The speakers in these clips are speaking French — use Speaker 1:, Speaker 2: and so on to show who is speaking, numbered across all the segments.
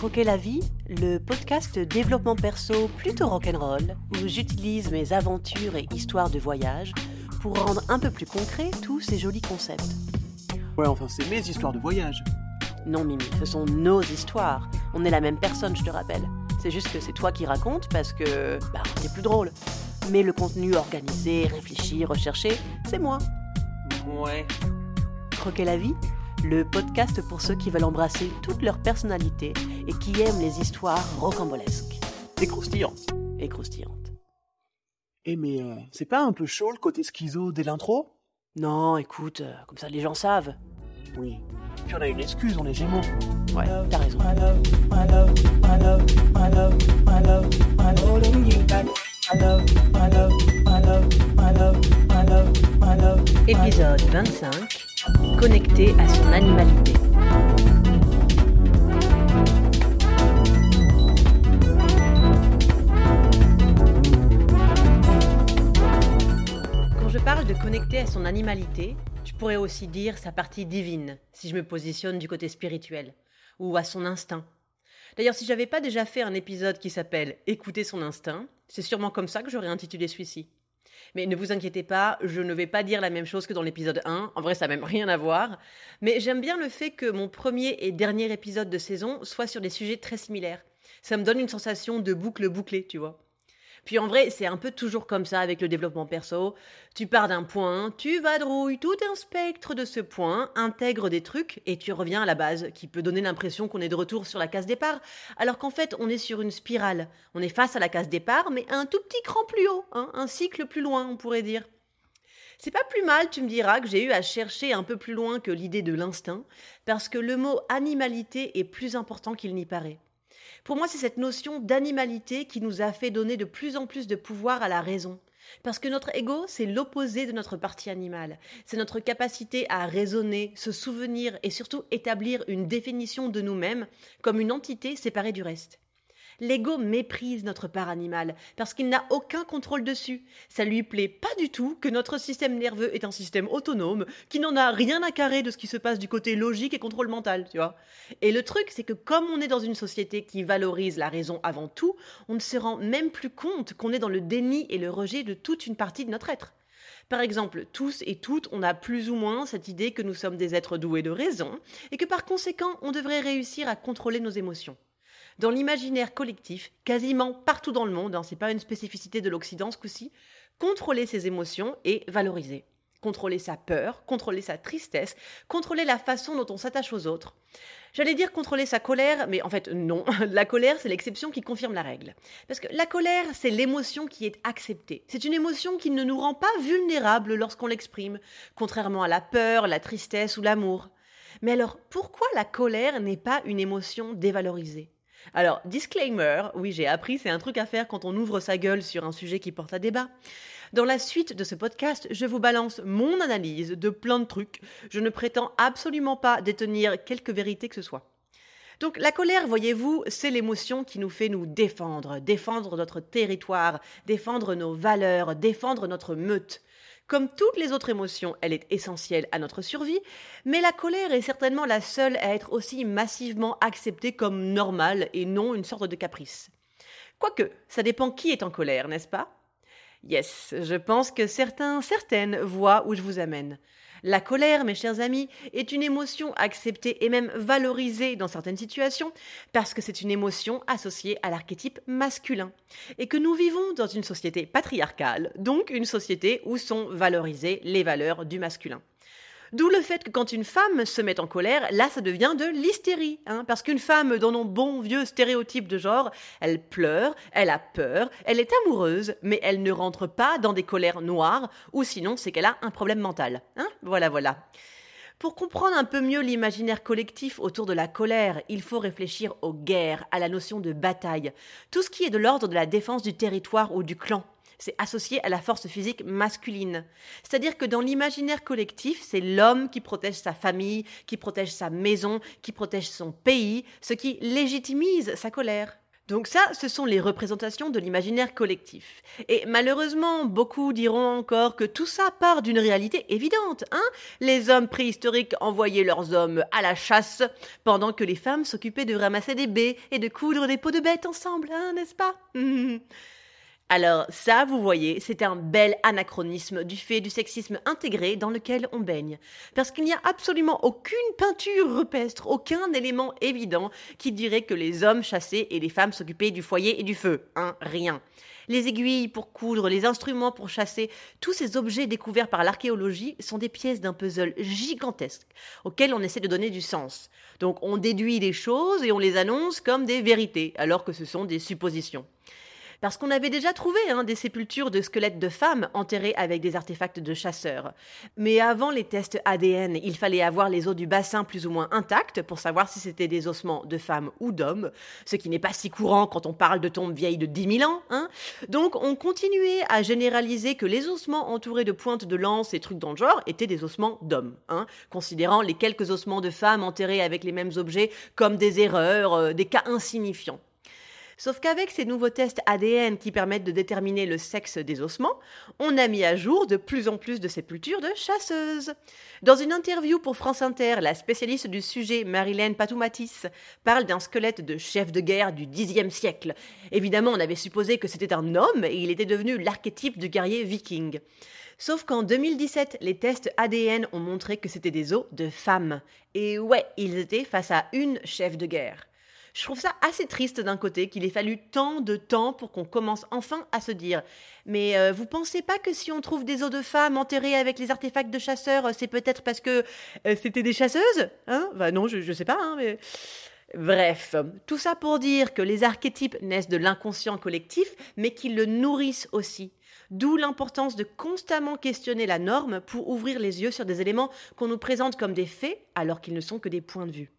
Speaker 1: Croquer la vie, le podcast développement perso plutôt rock'n'roll, où j'utilise mes aventures et histoires de voyage pour rendre un peu plus concret tous ces jolis concepts.
Speaker 2: Ouais, enfin, c'est mes histoires de voyage.
Speaker 1: Non, Mimi, ce sont nos histoires. On est la même personne, je te rappelle. C'est juste que c'est toi qui racontes parce que, bah, on est plus drôle. Mais le contenu organisé, réfléchi, recherché, c'est moi.
Speaker 2: Ouais.
Speaker 1: Croquer la vie, le podcast pour ceux qui veulent embrasser toute leur personnalité et qui aiment les histoires rocambolesques
Speaker 2: C'est croustillant.
Speaker 1: et croustillantes.
Speaker 2: Eh mais euh, c'est pas un peu chaud le côté schizo dès l'intro
Speaker 1: Non, écoute, euh, comme ça les gens savent.
Speaker 2: Oui. Puis on a une excuse, on est gémeaux.
Speaker 1: Ouais, t'as raison. Épisode 25. Connecté à son animalité. Quand je parle de connecter à son animalité, je pourrais aussi dire sa partie divine, si je me positionne du côté spirituel, ou à son instinct. D'ailleurs, si j'avais pas déjà fait un épisode qui s'appelle Écouter son instinct, c'est sûrement comme ça que j'aurais intitulé celui-ci. Mais ne vous inquiétez pas, je ne vais pas dire la même chose que dans l'épisode 1. En vrai, ça n'a même rien à voir. Mais j'aime bien le fait que mon premier et dernier épisode de saison soit sur des sujets très similaires. Ça me donne une sensation de boucle bouclée, tu vois. Puis en vrai, c'est un peu toujours comme ça avec le développement perso. Tu pars d'un point, tu vadrouilles tout un spectre de ce point, intègre des trucs et tu reviens à la base, qui peut donner l'impression qu'on est de retour sur la case départ, alors qu'en fait on est sur une spirale. On est face à la case départ, mais un tout petit cran plus haut, hein, un cycle plus loin, on pourrait dire. C'est pas plus mal, tu me diras, que j'ai eu à chercher un peu plus loin que l'idée de l'instinct, parce que le mot animalité est plus important qu'il n'y paraît. Pour moi, c'est cette notion d'animalité qui nous a fait donner de plus en plus de pouvoir à la raison. Parce que notre ego, c'est l'opposé de notre partie animale. C'est notre capacité à raisonner, se souvenir et surtout établir une définition de nous-mêmes comme une entité séparée du reste. L'ego méprise notre part animale parce qu'il n'a aucun contrôle dessus. Ça lui plaît pas du tout que notre système nerveux est un système autonome qui n'en a rien à carrer de ce qui se passe du côté logique et contrôle mental, tu vois. Et le truc, c'est que comme on est dans une société qui valorise la raison avant tout, on ne se rend même plus compte qu'on est dans le déni et le rejet de toute une partie de notre être. Par exemple, tous et toutes, on a plus ou moins cette idée que nous sommes des êtres doués de raison et que par conséquent, on devrait réussir à contrôler nos émotions. Dans l'imaginaire collectif, quasiment partout dans le monde, hein, c'est pas une spécificité de l'Occident ce coup-ci, contrôler ses émotions et valoriser. Contrôler sa peur, contrôler sa tristesse, contrôler la façon dont on s'attache aux autres. J'allais dire contrôler sa colère, mais en fait non. La colère, c'est l'exception qui confirme la règle. Parce que la colère, c'est l'émotion qui est acceptée. C'est une émotion qui ne nous rend pas vulnérables lorsqu'on l'exprime, contrairement à la peur, la tristesse ou l'amour. Mais alors, pourquoi la colère n'est pas une émotion dévalorisée? Alors, disclaimer, oui, j'ai appris, c'est un truc à faire quand on ouvre sa gueule sur un sujet qui porte à débat. Dans la suite de ce podcast, je vous balance mon analyse de plein de trucs. Je ne prétends absolument pas détenir quelque vérité que ce soit. Donc la colère, voyez-vous, c'est l'émotion qui nous fait nous défendre, défendre notre territoire, défendre nos valeurs, défendre notre meute. Comme toutes les autres émotions, elle est essentielle à notre survie, mais la colère est certainement la seule à être aussi massivement acceptée comme normale et non une sorte de caprice. Quoique, ça dépend qui est en colère, n'est-ce pas? Yes, je pense que certains, certaines voient où je vous amène. La colère, mes chers amis, est une émotion acceptée et même valorisée dans certaines situations parce que c'est une émotion associée à l'archétype masculin et que nous vivons dans une société patriarcale, donc une société où sont valorisées les valeurs du masculin. D'où le fait que quand une femme se met en colère, là ça devient de l'hystérie. Hein, parce qu'une femme, dans nos bons vieux stéréotypes de genre, elle pleure, elle a peur, elle est amoureuse, mais elle ne rentre pas dans des colères noires, ou sinon c'est qu'elle a un problème mental. Hein voilà, voilà. Pour comprendre un peu mieux l'imaginaire collectif autour de la colère, il faut réfléchir aux guerres, à la notion de bataille, tout ce qui est de l'ordre de la défense du territoire ou du clan c'est associé à la force physique masculine. C'est-à-dire que dans l'imaginaire collectif, c'est l'homme qui protège sa famille, qui protège sa maison, qui protège son pays, ce qui légitimise sa colère. Donc ça, ce sont les représentations de l'imaginaire collectif. Et malheureusement, beaucoup diront encore que tout ça part d'une réalité évidente. Hein les hommes préhistoriques envoyaient leurs hommes à la chasse, pendant que les femmes s'occupaient de ramasser des baies et de coudre des peaux de bêtes ensemble, hein, n'est-ce pas? Alors ça, vous voyez, c'est un bel anachronisme du fait du sexisme intégré dans lequel on baigne. Parce qu'il n'y a absolument aucune peinture rupestre, aucun élément évident qui dirait que les hommes chassaient et les femmes s'occupaient du foyer et du feu. Hein, rien. Les aiguilles pour coudre, les instruments pour chasser, tous ces objets découverts par l'archéologie sont des pièces d'un puzzle gigantesque auquel on essaie de donner du sens. Donc on déduit des choses et on les annonce comme des vérités, alors que ce sont des suppositions. Parce qu'on avait déjà trouvé hein, des sépultures de squelettes de femmes enterrées avec des artefacts de chasseurs. Mais avant les tests ADN, il fallait avoir les os du bassin plus ou moins intacts pour savoir si c'était des ossements de femmes ou d'hommes, ce qui n'est pas si courant quand on parle de tombes vieilles de 10 000 ans. Hein. Donc on continuait à généraliser que les ossements entourés de pointes de lance et trucs dans le genre étaient des ossements d'hommes, hein, considérant les quelques ossements de femmes enterrés avec les mêmes objets comme des erreurs, euh, des cas insignifiants. Sauf qu'avec ces nouveaux tests ADN qui permettent de déterminer le sexe des ossements, on a mis à jour de plus en plus de sépultures de chasseuses. Dans une interview pour France Inter, la spécialiste du sujet Marilène Patoumatis parle d'un squelette de chef de guerre du Xe siècle. Évidemment, on avait supposé que c'était un homme et il était devenu l'archétype du guerrier viking. Sauf qu'en 2017, les tests ADN ont montré que c'était des os de femmes. Et ouais, ils étaient face à une chef de guerre. Je trouve ça assez triste d'un côté qu'il ait fallu tant de temps pour qu'on commence enfin à se dire Mais euh, vous pensez pas que si on trouve des os de femmes enterrés avec les artefacts de chasseurs, c'est peut-être parce que euh, c'était des chasseuses Hein? Bah non, je, ne sais pas, hein, mais. Bref, tout ça pour dire que les archétypes naissent de l'inconscient collectif, mais qu'ils le nourrissent aussi. D'où l'importance de constamment questionner la norme pour ouvrir les yeux sur des éléments qu'on nous présente comme des faits alors qu'ils ne sont que des points de vue.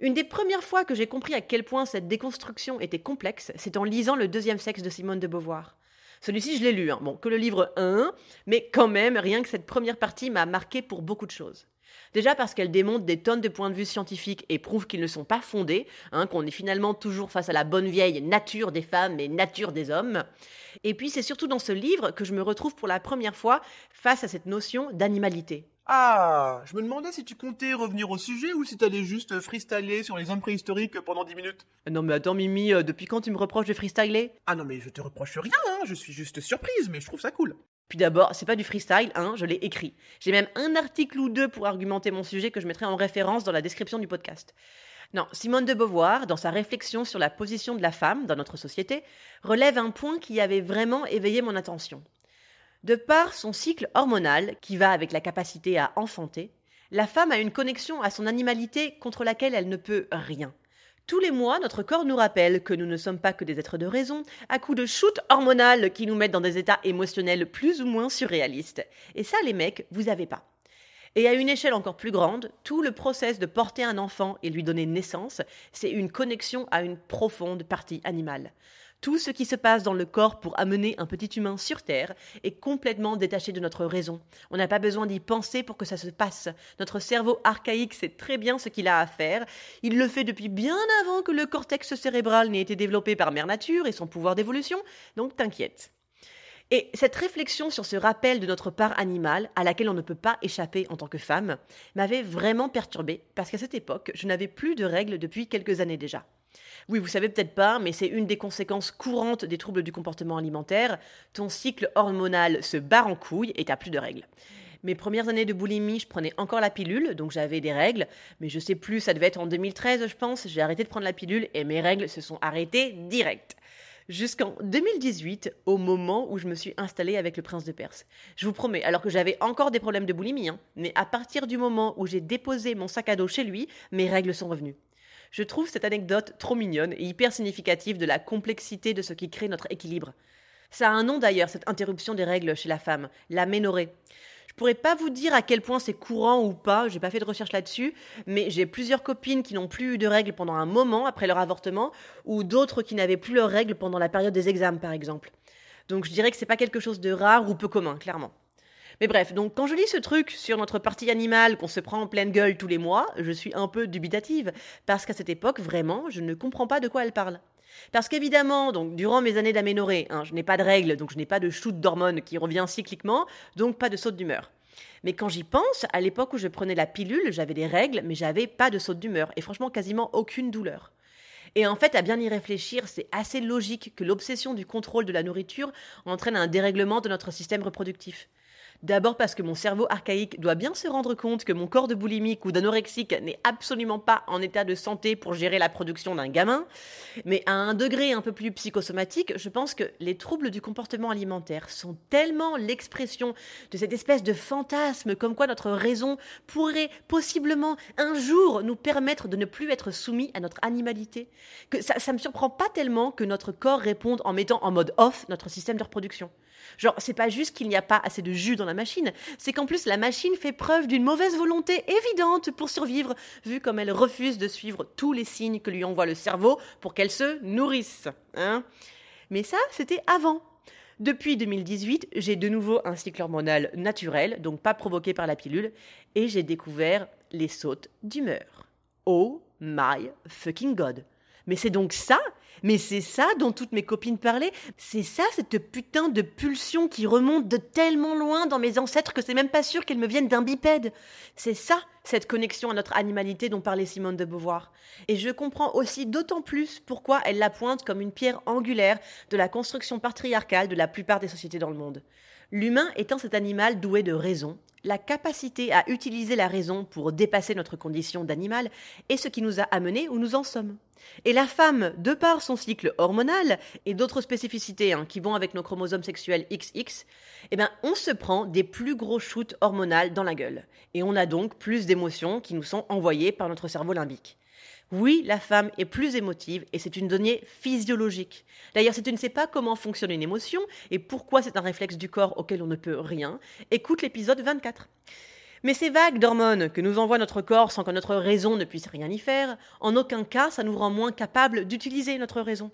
Speaker 1: Une des premières fois que j'ai compris à quel point cette déconstruction était complexe, c'est en lisant Le deuxième sexe de Simone de Beauvoir. Celui-ci, je l'ai lu, hein. bon, que le livre 1, mais quand même, rien que cette première partie m'a marqué pour beaucoup de choses. Déjà parce qu'elle démontre des tonnes de points de vue scientifiques et prouve qu'ils ne sont pas fondés, hein, qu'on est finalement toujours face à la bonne vieille nature des femmes et nature des hommes. Et puis c'est surtout dans ce livre que je me retrouve pour la première fois face à cette notion d'animalité.
Speaker 2: Ah, je me demandais si tu comptais revenir au sujet ou si t'allais juste freestyler sur les hommes préhistoriques pendant 10 minutes.
Speaker 1: Non mais attends Mimi, euh, depuis quand tu me reproches de freestyler?
Speaker 2: Ah non mais je te reproche rien, hein, je suis juste surprise, mais je trouve ça cool.
Speaker 1: Puis d'abord, c'est pas du freestyle, hein, je l'ai écrit. J'ai même un article ou deux pour argumenter mon sujet que je mettrai en référence dans la description du podcast. Non, Simone de Beauvoir, dans sa réflexion sur la position de la femme dans notre société, relève un point qui avait vraiment éveillé mon attention. De par son cycle hormonal, qui va avec la capacité à enfanter, la femme a une connexion à son animalité contre laquelle elle ne peut rien. Tous les mois, notre corps nous rappelle que nous ne sommes pas que des êtres de raison, à coups de shoot hormonal qui nous mettent dans des états émotionnels plus ou moins surréalistes. Et ça, les mecs, vous avez pas. Et à une échelle encore plus grande, tout le process de porter un enfant et lui donner naissance, c'est une connexion à une profonde partie animale. Tout ce qui se passe dans le corps pour amener un petit humain sur Terre est complètement détaché de notre raison. On n'a pas besoin d'y penser pour que ça se passe. Notre cerveau archaïque sait très bien ce qu'il a à faire. Il le fait depuis bien avant que le cortex cérébral n'ait été développé par Mère Nature et son pouvoir d'évolution, donc t'inquiète. Et cette réflexion sur ce rappel de notre part animale, à laquelle on ne peut pas échapper en tant que femme, m'avait vraiment perturbée, parce qu'à cette époque, je n'avais plus de règles depuis quelques années déjà. Oui, vous savez peut-être pas, mais c'est une des conséquences courantes des troubles du comportement alimentaire. Ton cycle hormonal se barre en couille et t'as plus de règles. Mes premières années de boulimie, je prenais encore la pilule, donc j'avais des règles, mais je sais plus, ça devait être en 2013, je pense. J'ai arrêté de prendre la pilule et mes règles se sont arrêtées direct. Jusqu'en 2018, au moment où je me suis installée avec le prince de Perse. Je vous promets, alors que j'avais encore des problèmes de boulimie, hein, mais à partir du moment où j'ai déposé mon sac à dos chez lui, mes règles sont revenues. Je trouve cette anecdote trop mignonne et hyper significative de la complexité de ce qui crée notre équilibre. Ça a un nom d'ailleurs, cette interruption des règles chez la femme, la ménorrhée. Je pourrais pas vous dire à quel point c'est courant ou pas, j'ai pas fait de recherche là-dessus, mais j'ai plusieurs copines qui n'ont plus eu de règles pendant un moment après leur avortement, ou d'autres qui n'avaient plus leurs règles pendant la période des examens par exemple. Donc je dirais que c'est pas quelque chose de rare ou peu commun, clairement. Mais bref, donc quand je lis ce truc sur notre partie animale qu'on se prend en pleine gueule tous les mois, je suis un peu dubitative, parce qu'à cette époque, vraiment, je ne comprends pas de quoi elle parle. Parce qu'évidemment, donc durant mes années d'aménorrhée, hein, je n'ai pas de règles, donc je n'ai pas de shoot d'hormones qui revient cycliquement, donc pas de saute d'humeur. Mais quand j'y pense, à l'époque où je prenais la pilule, j'avais des règles, mais j'avais pas de saute d'humeur, et franchement quasiment aucune douleur. Et en fait, à bien y réfléchir, c'est assez logique que l'obsession du contrôle de la nourriture entraîne un dérèglement de notre système reproductif. D'abord parce que mon cerveau archaïque doit bien se rendre compte que mon corps de boulimique ou d'anorexique n'est absolument pas en état de santé pour gérer la production d'un gamin. Mais à un degré un peu plus psychosomatique, je pense que les troubles du comportement alimentaire sont tellement l'expression de cette espèce de fantasme comme quoi notre raison pourrait possiblement un jour nous permettre de ne plus être soumis à notre animalité, que ça, ça me surprend pas tellement que notre corps réponde en mettant en mode off notre système de reproduction. Genre, c'est pas juste qu'il n'y a pas assez de jus dans la machine, c'est qu'en plus la machine fait preuve d'une mauvaise volonté évidente pour survivre, vu comme elle refuse de suivre tous les signes que lui envoie le cerveau pour qu'elle se nourrisse. Hein Mais ça, c'était avant. Depuis 2018, j'ai de nouveau un cycle hormonal naturel, donc pas provoqué par la pilule, et j'ai découvert les sautes d'humeur. Oh my fucking god. Mais c'est donc ça Mais c'est ça dont toutes mes copines parlaient C'est ça, cette putain de pulsion qui remonte de tellement loin dans mes ancêtres que c'est même pas sûr qu'elle me vienne d'un bipède C'est ça, cette connexion à notre animalité dont parlait Simone de Beauvoir. Et je comprends aussi d'autant plus pourquoi elle la pointe comme une pierre angulaire de la construction patriarcale de la plupart des sociétés dans le monde. L'humain étant cet animal doué de raison, la capacité à utiliser la raison pour dépasser notre condition d'animal est ce qui nous a amenés où nous en sommes. Et la femme, de par son cycle hormonal et d'autres spécificités hein, qui vont avec nos chromosomes sexuels XX, eh ben, on se prend des plus gros shoots hormonales dans la gueule. Et on a donc plus d'émotions qui nous sont envoyées par notre cerveau limbique. Oui, la femme est plus émotive et c'est une donnée physiologique. D'ailleurs, si tu ne sais pas comment fonctionne une émotion et pourquoi c'est un réflexe du corps auquel on ne peut rien, écoute l'épisode 24. Mais ces vagues d'hormones que nous envoie notre corps sans que notre raison ne puisse rien y faire, en aucun cas ça nous rend moins capables d'utiliser notre raison.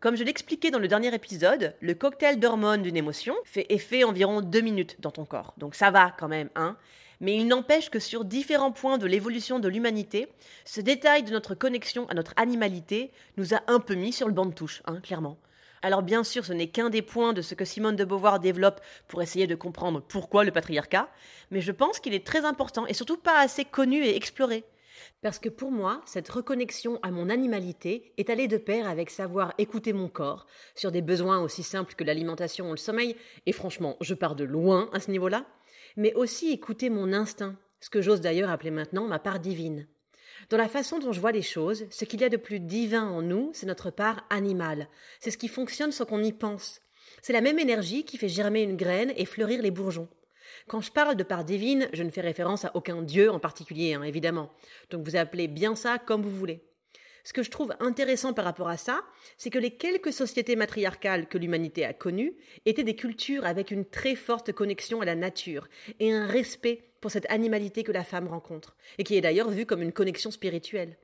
Speaker 1: Comme je l'expliquais dans le dernier épisode, le cocktail d'hormones d'une émotion fait effet environ deux minutes dans ton corps. Donc ça va quand même, hein. Mais il n'empêche que sur différents points de l'évolution de l'humanité, ce détail de notre connexion à notre animalité nous a un peu mis sur le banc de touche, hein, clairement. Alors bien sûr, ce n'est qu'un des points de ce que Simone de Beauvoir développe pour essayer de comprendre pourquoi le patriarcat, mais je pense qu'il est très important et surtout pas assez connu et exploré. Parce que pour moi, cette reconnexion à mon animalité est allée de pair avec savoir écouter mon corps sur des besoins aussi simples que l'alimentation ou le sommeil, et franchement, je pars de loin à ce niveau-là, mais aussi écouter mon instinct, ce que j'ose d'ailleurs appeler maintenant ma part divine. Dans la façon dont je vois les choses, ce qu'il y a de plus divin en nous, c'est notre part animale. C'est ce qui fonctionne sans qu'on y pense. C'est la même énergie qui fait germer une graine et fleurir les bourgeons. Quand je parle de part divine, je ne fais référence à aucun dieu en particulier, hein, évidemment. Donc vous appelez bien ça comme vous voulez. Ce que je trouve intéressant par rapport à ça, c'est que les quelques sociétés matriarcales que l'humanité a connues étaient des cultures avec une très forte connexion à la nature et un respect pour cette animalité que la femme rencontre, et qui est d'ailleurs vue comme une connexion spirituelle.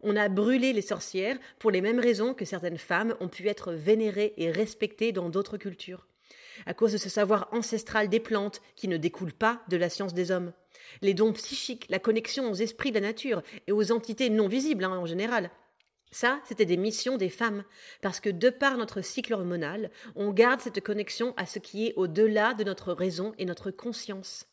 Speaker 1: On a brûlé les sorcières pour les mêmes raisons que certaines femmes ont pu être vénérées et respectées dans d'autres cultures à cause de ce savoir ancestral des plantes qui ne découle pas de la science des hommes. Les dons psychiques, la connexion aux esprits de la nature et aux entités non visibles hein, en général. Ça, c'était des missions des femmes, parce que de par notre cycle hormonal, on garde cette connexion à ce qui est au-delà de notre raison et notre conscience.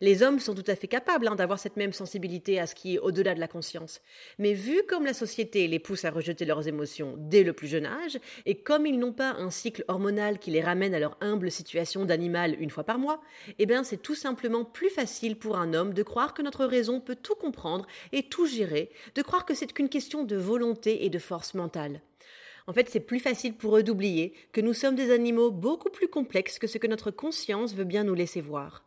Speaker 1: Les hommes sont tout à fait capables hein, d'avoir cette même sensibilité à ce qui est au-delà de la conscience. Mais vu comme la société les pousse à rejeter leurs émotions dès le plus jeune âge, et comme ils n'ont pas un cycle hormonal qui les ramène à leur humble situation d'animal une fois par mois, eh bien c'est tout simplement plus facile pour un homme de croire que notre raison peut tout comprendre et tout gérer, de croire que c'est qu'une question de volonté et de force mentale. En fait, c'est plus facile pour eux d'oublier que nous sommes des animaux beaucoup plus complexes que ce que notre conscience veut bien nous laisser voir.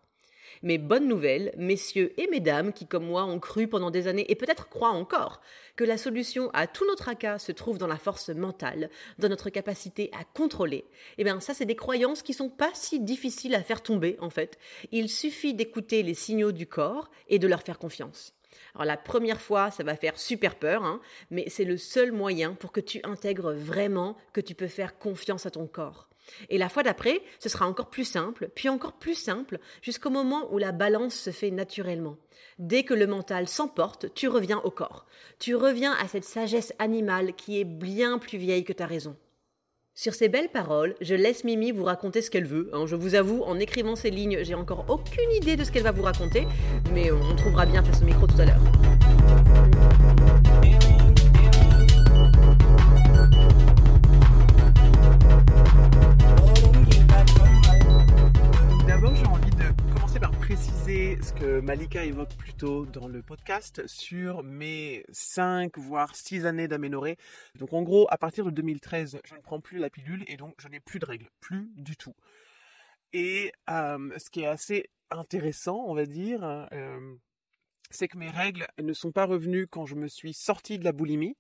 Speaker 1: Mais bonne nouvelle, messieurs et mesdames qui, comme moi, ont cru pendant des années et peut-être croient encore que la solution à tout notre acas se trouve dans la force mentale, dans notre capacité à contrôler. Eh bien, ça, c'est des croyances qui sont pas si difficiles à faire tomber, en fait. Il suffit d'écouter les signaux du corps et de leur faire confiance. Alors la première fois, ça va faire super peur, hein, mais c'est le seul moyen pour que tu intègres vraiment que tu peux faire confiance à ton corps. Et la fois d'après, ce sera encore plus simple, puis encore plus simple, jusqu'au moment où la balance se fait naturellement. Dès que le mental s'emporte, tu reviens au corps. Tu reviens à cette sagesse animale qui est bien plus vieille que ta raison. Sur ces belles paroles, je laisse Mimi vous raconter ce qu'elle veut. Hein. Je vous avoue, en écrivant ces lignes, j'ai encore aucune idée de ce qu'elle va vous raconter, mais on trouvera bien face au micro tout à l'heure.
Speaker 2: Ce que Malika évoque plus tôt dans le podcast sur mes 5 voire 6 années d'aménorrhée. Donc en gros, à partir de 2013, je ne prends plus la pilule et donc je n'ai plus de règles, plus du tout. Et euh, ce qui est assez intéressant, on va dire, euh, c'est que mes règles ne sont pas revenues quand je me suis sorti de la boulimie,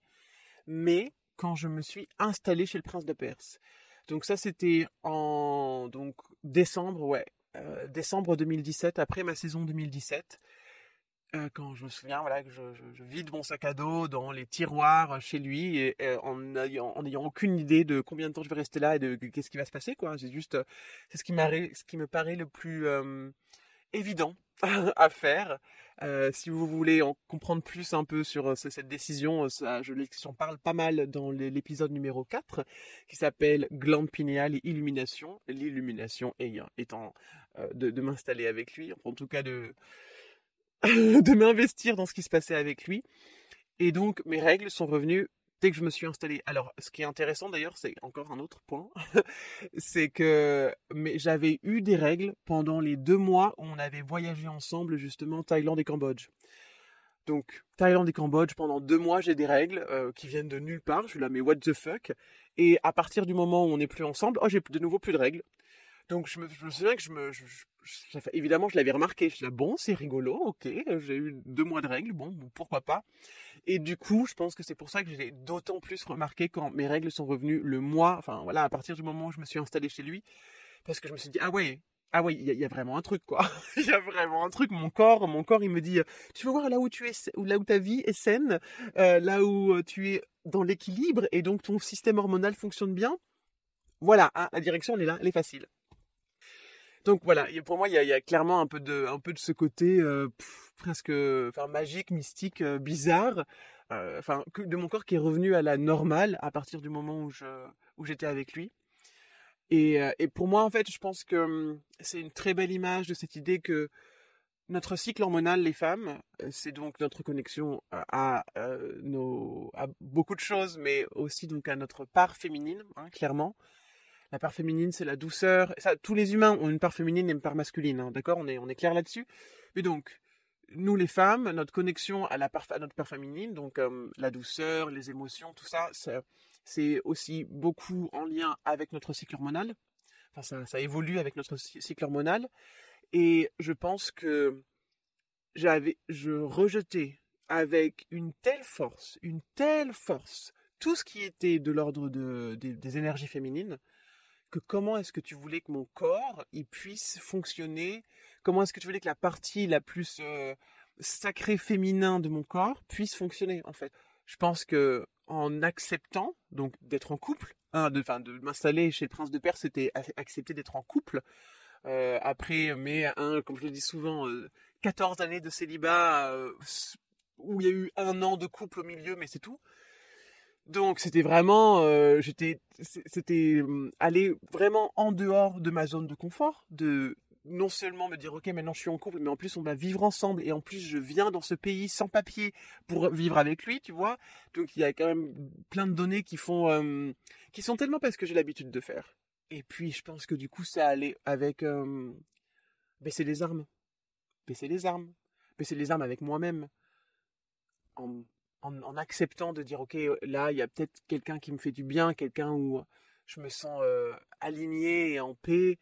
Speaker 2: mais quand je me suis installé chez le prince de Perse. Donc ça c'était en donc décembre, ouais, euh, décembre 2017, après ma saison 2017, euh, quand je me souviens voilà, que je, vide mon sac à dos dans les tiroirs chez lui et, en n'ayant aucune idée de combien de temps je vais rester là et de, qu'est-ce qui va se passer quoi. C'est juste c'est ce qui me paraît le plus euh, évident à faire. Euh, si vous voulez en comprendre plus un peu sur euh, cette décision, euh, je j'en parle pas mal dans l'épisode numéro 4 qui s'appelle glande pinéale et illumination. L'illumination étant de, m'installer avec lui, en tout cas de, de m'investir dans ce qui se passait avec lui. Et donc mes règles sont revenues dès que je me suis installé. Alors, ce qui est intéressant d'ailleurs, c'est encore un autre point, c'est que mais j'avais eu des règles pendant les deux mois où on avait voyagé ensemble justement Thaïlande et Cambodge. Donc Thaïlande et Cambodge, pendant deux mois, j'ai des règles euh, qui viennent de nulle part. Je suis là, mais what the fuck? Et à partir du moment où on n'est plus ensemble, oh, j'ai de nouveau plus de règles. Donc je me, souviens que je me, évidemment, je l'avais remarqué. Je là, bon, c'est rigolo, ok, j'ai eu deux mois de règles, bon, pourquoi pas. Et du coup, je pense que c'est pour ça que j'ai d'autant plus remarqué quand mes règles sont revenues le mois, enfin voilà, à partir du moment où je me suis installé chez lui, parce que je me suis dit ah ouais, ah ouais, il y, a vraiment un truc quoi. Il y a vraiment un truc. Mon corps, mon corps, il me dit, tu veux voir là où tu es, là où ta vie est saine, euh, là où euh, tu es dans l'équilibre et donc ton système hormonal fonctionne bien? Voilà, hein, la direction elle est là, elle est facile. Donc voilà, pour moi il y a, clairement un peu de, ce côté euh, presque, enfin magique, mystique, euh, bizarre, euh, enfin de mon corps qui est revenu à la normale à partir du moment où j'étais avec lui. Et, pour moi en fait, je pense que hum, c'est une très belle image de cette idée que notre cycle hormonal, les femmes, c'est donc notre connexion à beaucoup de choses, mais aussi donc à notre part féminine, hein, clairement. La part féminine, c'est la douceur. Ça, tous les humains ont une part féminine et une part masculine, hein, d'accord? On est, on est clair là-dessus? Mais donc, nous les femmes, notre connexion à, la part, notre part féminine, donc euh, la douceur, les émotions, tout ça, c'est aussi beaucoup en lien avec notre cycle hormonal. Enfin, ça, ça évolue avec notre cycle hormonal. Et je pense que j'avais, je rejetais avec une telle force, une telle force, tout ce qui était de l'ordre de, des énergies féminines, que comment est-ce que tu voulais que mon corps il puisse fonctionner? Comment est-ce que tu voulais que la partie la plus euh, sacrée féminin de mon corps puisse fonctionner en fait? Je pense que en acceptant donc d'être en couple, hein, de, de m'installer chez le prince de Perse, c'était accepter d'être en couple. Euh, après, mais un, comme je le dis souvent, 14 euh, années de célibat où il y a eu un an de couple au milieu, mais c'est tout. Donc c'était vraiment, euh, j'étais, c'était hum, aller vraiment en dehors de ma zone de confort, de non seulement me dire ok maintenant je suis en couple, mais en plus on va vivre ensemble et en plus je viens dans ce pays sans papier pour vivre avec lui, tu vois. Donc il y a quand même plein de données qui font, hum, qui sont tellement parce que j'ai l'habitude de faire. Et puis je pense que du coup ça allait avec hum, baisser les armes, baisser les armes, baisser les armes avec moi-même. En en, acceptant de dire ok là il y a peut-être quelqu'un qui me fait du bien, quelqu'un où je me sens euh, aligné et en paix.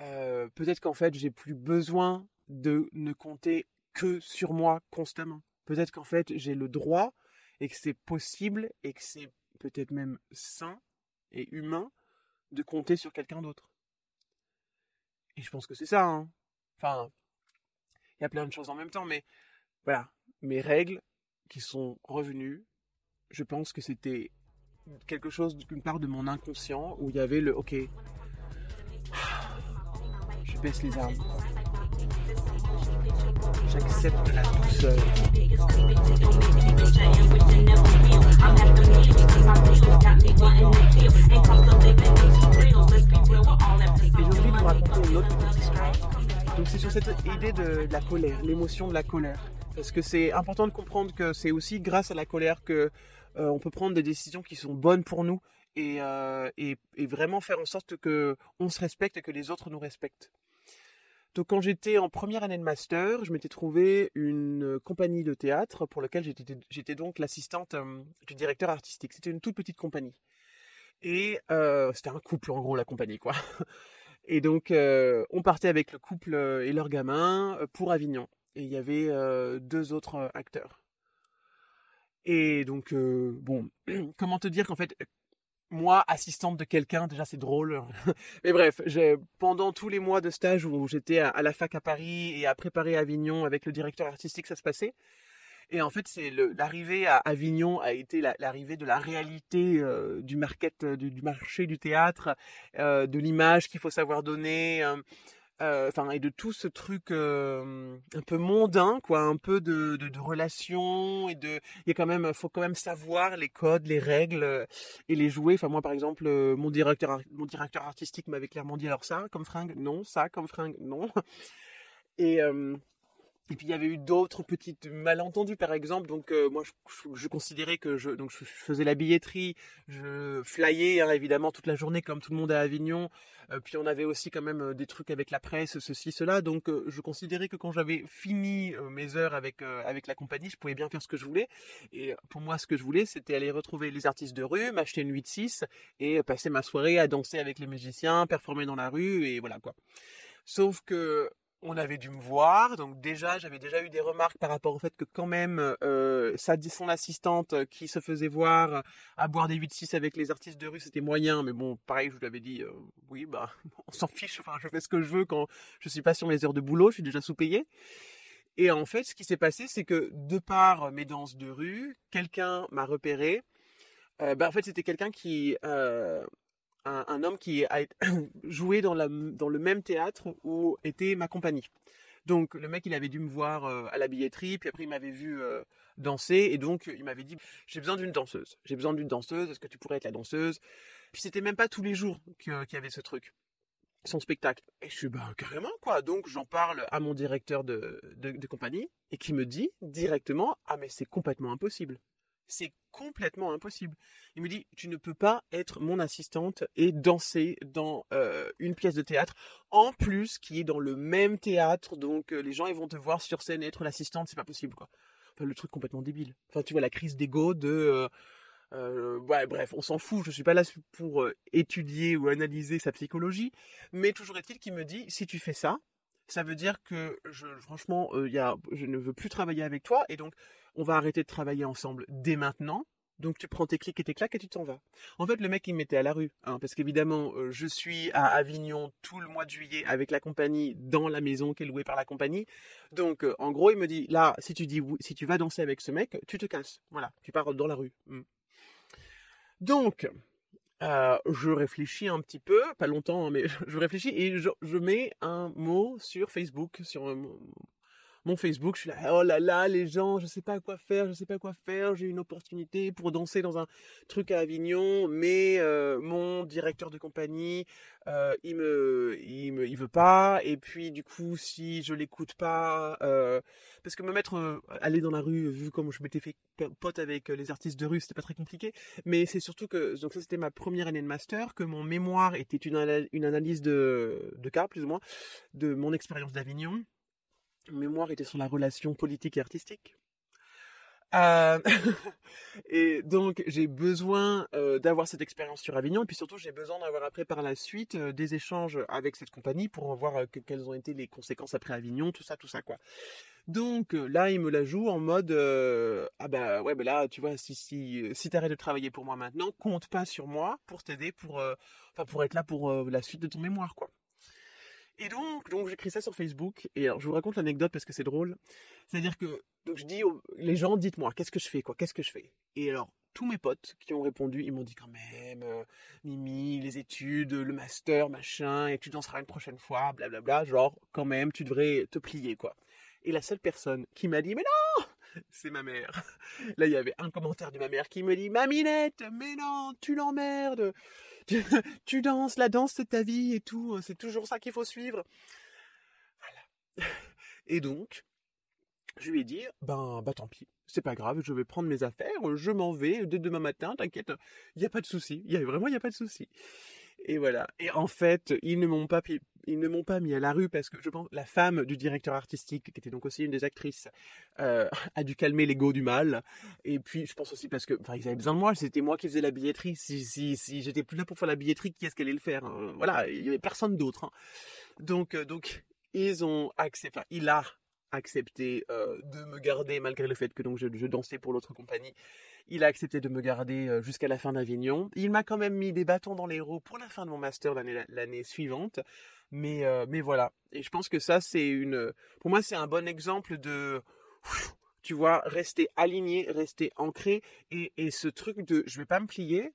Speaker 2: Euh, peut-être qu'en fait j'ai plus besoin de ne compter que sur moi constamment. Peut-être qu'en fait j'ai le droit et que c'est possible et que c'est peut-être même sain et humain de compter sur quelqu'un d'autre. Et je pense que c'est ça. Hein. Enfin, il y a plein de choses en même temps, mais voilà, mes règles, qui sont revenus, je pense que c'était quelque chose d'une part de mon inconscient où il y avait le ok, baisse les armes. J'accepte la douceur. Et une autre. Donc c'est sur cette idée de, la colère, l'émotion de la colère. Parce que c'est important de comprendre que c'est aussi grâce à la colère que euh, on peut prendre des décisions qui sont bonnes pour nous et, euh, et, vraiment faire en sorte que on se respecte et que les autres nous respectent. Donc quand j'étais en première année de master, je m'étais trouvé une compagnie de théâtre pour laquelle j'étais donc l'assistante euh, du directeur artistique. C'était une toute petite compagnie. Et c'était un couple en gros la compagnie quoi. Et donc on partait avec le couple et leur gamin pour Avignon. Et il y avait deux autres acteurs. Et donc bon, comment te dire qu'en fait moi, assistante de quelqu'un, déjà c'est drôle. Mais bref, pendant tous les mois de stage où j'étais à, la fac à Paris et à préparer Avignon avec le directeur artistique, ça se passait. Et en fait, c'est l'arrivée à Avignon a été l'arrivée de la réalité euh, du market, du, marché du théâtre, euh, de l'image qu'il faut savoir donner. Euh, enfin et de tout ce truc euh, un peu mondain quoi un peu de, de, relations et de il y a quand même faut quand même savoir les codes les règles euh, et les jouer. Enfin moi par exemple mon directeur mon directeur artistique m'avait clairement dit alors ça comme fringue? Non. Ça comme fringue? Non et puis il y avait eu d'autres petites malentendus par exemple. Donc moi je, considérais que je donc je, faisais la billetterie je flyais hein, évidemment toute la journée comme tout le monde à Avignon. Euh, puis on avait aussi quand même euh, des trucs avec la presse ceci cela. Donc euh, je considérais que quand j'avais fini mes heures avec avec la compagnie je pouvais bien faire ce que je voulais. Et pour moi ce que je voulais c'était aller retrouver les artistes de rue m'acheter une 8-6 et passer ma soirée à danser avec les musiciens performer dans la rue et voilà quoi. Sauf que on avait dû me voir, donc déjà j'avais déjà eu des remarques par rapport au fait que quand même euh, dit son assistante euh, qui se faisait voir à boire des 8-6 avec les artistes de rue c'était moyen, mais bon pareil je vous l'avais dit, euh, oui bah on s'en fiche, enfin je fais ce que je veux quand je suis pas sur mes heures de boulot, je suis déjà sous-payé. Et en fait ce qui s'est passé c'est que de par mes danses de rue, quelqu'un m'a repéré. bah en fait c'était quelqu'un qui un, homme qui a joué dans, le même théâtre où était ma compagnie. Donc le mec, il avait dû me voir euh, à la billetterie, puis après il m'avait vu euh, danser, et donc il m'avait dit j'ai besoin d'une danseuse, j'ai besoin d'une danseuse, est-ce que tu pourrais être la danseuse? Puis c'était même pas tous les jours qu'il y avait ce truc, son spectacle. Et je suis bah carrément quoi. Donc j'en parle à mon directeur de, de compagnie et qui me dit directement ah mais c'est complètement impossible. C'est complètement impossible. Il me dit, tu ne peux pas être mon assistante et danser dans euh, une pièce de théâtre, en plus qui est dans le même théâtre, donc euh, les gens ils vont te voir sur scène être l'assistante, c'est pas possible quoi. Enfin le truc complètement débile. Enfin tu vois la crise d'ego de euh, ouais, bref, on s'en fout, je suis pas là pour étudier ou analyser sa psychologie, mais toujours est-il qu'il me dit, si tu fais ça, ça veut dire que franchement, y a, je ne veux plus travailler avec toi, et donc on va arrêter de travailler ensemble dès maintenant. Donc tu prends tes clics et tes claques et tu t'en vas. En fait, le mec il me mettait à la rue, hein, parce qu'évidemment, euh, je suis à Avignon tout le mois de juillet avec la compagnie dans la maison qui est louée par la compagnie. Donc, euh, en gros, il me dit là, si tu dis si tu vas danser avec ce mec, tu te casses. Voilà, tu pars dans la rue. Hmm. Donc, euh, je réfléchis un petit peu, pas longtemps, hein, mais je réfléchis et je, je mets un mot sur Facebook, sur mon Facebook, je suis là, oh là là, les gens, je sais pas quoi faire, je sais pas quoi faire, j'ai une opportunité pour danser dans un truc à Avignon, mais euh, mon directeur de compagnie, euh, il me, il me, il veut pas, et puis du coup, si je l'écoute pas, euh, parce que me mettre, aller dans la rue, vu comme je m'étais fait pote avec les artistes de rue, c'était pas très compliqué, mais c'est surtout que, donc ça c'était ma première année de master, que mon mémoire était une, une analyse de, de cas, plus ou moins, de mon expérience d'Avignon mémoire était sur la relation politique et artistique. Euh, et donc j'ai besoin euh, d'avoir cette expérience sur Avignon et puis surtout j'ai besoin d'avoir après par la suite euh, des échanges avec cette compagnie pour voir quelles ont été les conséquences après Avignon, tout ça, tout ça quoi. Donc là il me la joue en mode ah bah ouais bah là tu vois si si si t'arrêtes de travailler pour moi maintenant compte pas sur moi pour t'aider pour enfin pour être là pour la suite de ton mémoire quoi. Et donc, donc j'écris ça sur Facebook. Et alors, je vous raconte l'anecdote parce que c'est drôle. C'est-à-dire que, donc je dis aux gens, dites-moi, qu'est-ce que je fais, quoi, qu'est-ce que je fais? Et alors, tous mes potes qui ont répondu, ils m'ont dit quand même, euh, Mimi, les études, le master, machin, et tu danseras une prochaine fois, blablabla. Genre, quand même, tu devrais te plier, quoi. Et la seule personne qui m'a dit, mais non c'est ma mère. Là, il y avait un commentaire de ma mère qui me dit Maminette, mais non, tu l'emmerdes. Tu, danses, la danse c'est ta vie et tout. C'est toujours ça qu'il faut suivre. Voilà. Et donc, je lui ai dit Ben, bah tant pis. C'est pas grave, je vais prendre mes affaires, je m'en vais dès demain matin, t'inquiète, il n'y a pas de souci, vraiment il pas de souci. Et voilà. Et en fait, ils ne m'ont pas, ils ne m'ont pas mis à la rue parce que je pense la femme du directeur artistique, qui était donc aussi une des actrices, euh, a dû calmer l'ego du mal. Et puis, je pense aussi parce que, enfin, ils avaient besoin de moi. C'était moi qui faisais la billetterie. Si, si, j'étais plus là pour faire la billetterie, qui est-ce qu'elle allait le faire hein? Voilà, il y avait personne d'autre. Hein. Donc, euh, donc, ils ont accepté. Il a accepté euh, de me garder malgré le fait que donc je, je dansais pour l'autre compagnie. Il a accepté de me garder jusqu'à la fin d'Avignon. Il m'a quand même mis des bâtons dans les roues pour la fin de mon master l'année suivante. Mais, euh, mais voilà. Et je pense que ça, c'est une. Pour moi, c'est un bon exemple de. Tu vois, rester aligné, rester ancré. Et, et ce truc de je vais pas me plier.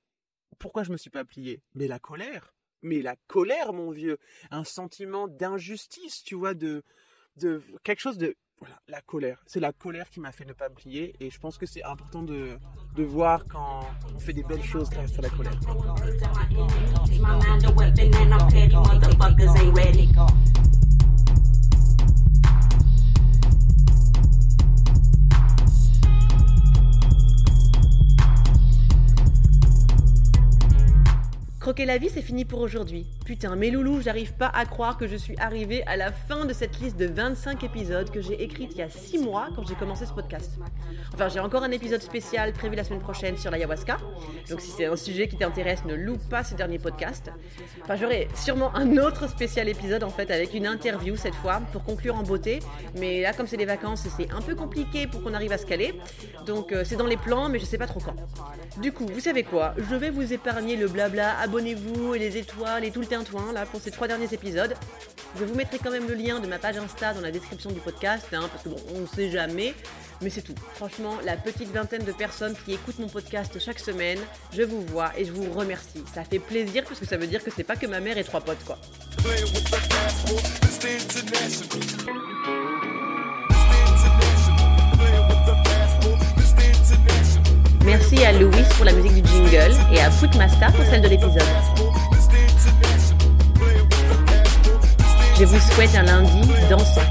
Speaker 2: Pourquoi je me suis pas plié? Mais la colère. Mais la colère, mon vieux. Un sentiment d'injustice, tu vois, de, de quelque chose de voilà, la colère. C'est la colère qui m'a fait ne pas me plier et je pense que c'est important de, de voir quand on fait des belles choses grâce à la colère.
Speaker 1: Croquer la vie, c'est fini pour aujourd'hui. Putain, mes loulous, j'arrive pas à croire que je suis arrivée à la fin de cette liste de 25 épisodes que j'ai écrite il y a 6 mois quand j'ai commencé ce podcast. Enfin, j'ai encore un épisode spécial prévu la semaine prochaine sur l'ayahuasca. Donc si c'est un sujet qui t'intéresse, ne loupe pas ces derniers podcasts. Enfin, j'aurai sûrement un autre spécial épisode en fait avec une interview cette fois pour conclure en beauté. Mais là, comme c'est les vacances, c'est un peu compliqué pour qu'on arrive à se caler. Donc euh, c'est dans les plans, mais je sais pas trop quand. Du coup, vous savez quoi? Je vais vous épargner le blabla, abonnez-vous et les étoiles et tout le tintouin là pour ces trois derniers épisodes. Je vous mettrai quand même le lien de ma page Insta dans la description du podcast, hein, parce que bon, on ne sait jamais, mais c'est tout. Franchement, la petite vingtaine de personnes qui écoutent mon podcast chaque semaine, je vous vois et je vous remercie. Ça fait plaisir parce que ça veut dire que c'est pas que ma mère et trois potes quoi. Merci à Louis pour la musique du jingle et à Footmaster pour celle de l'épisode. Je vous souhaite un lundi dansant.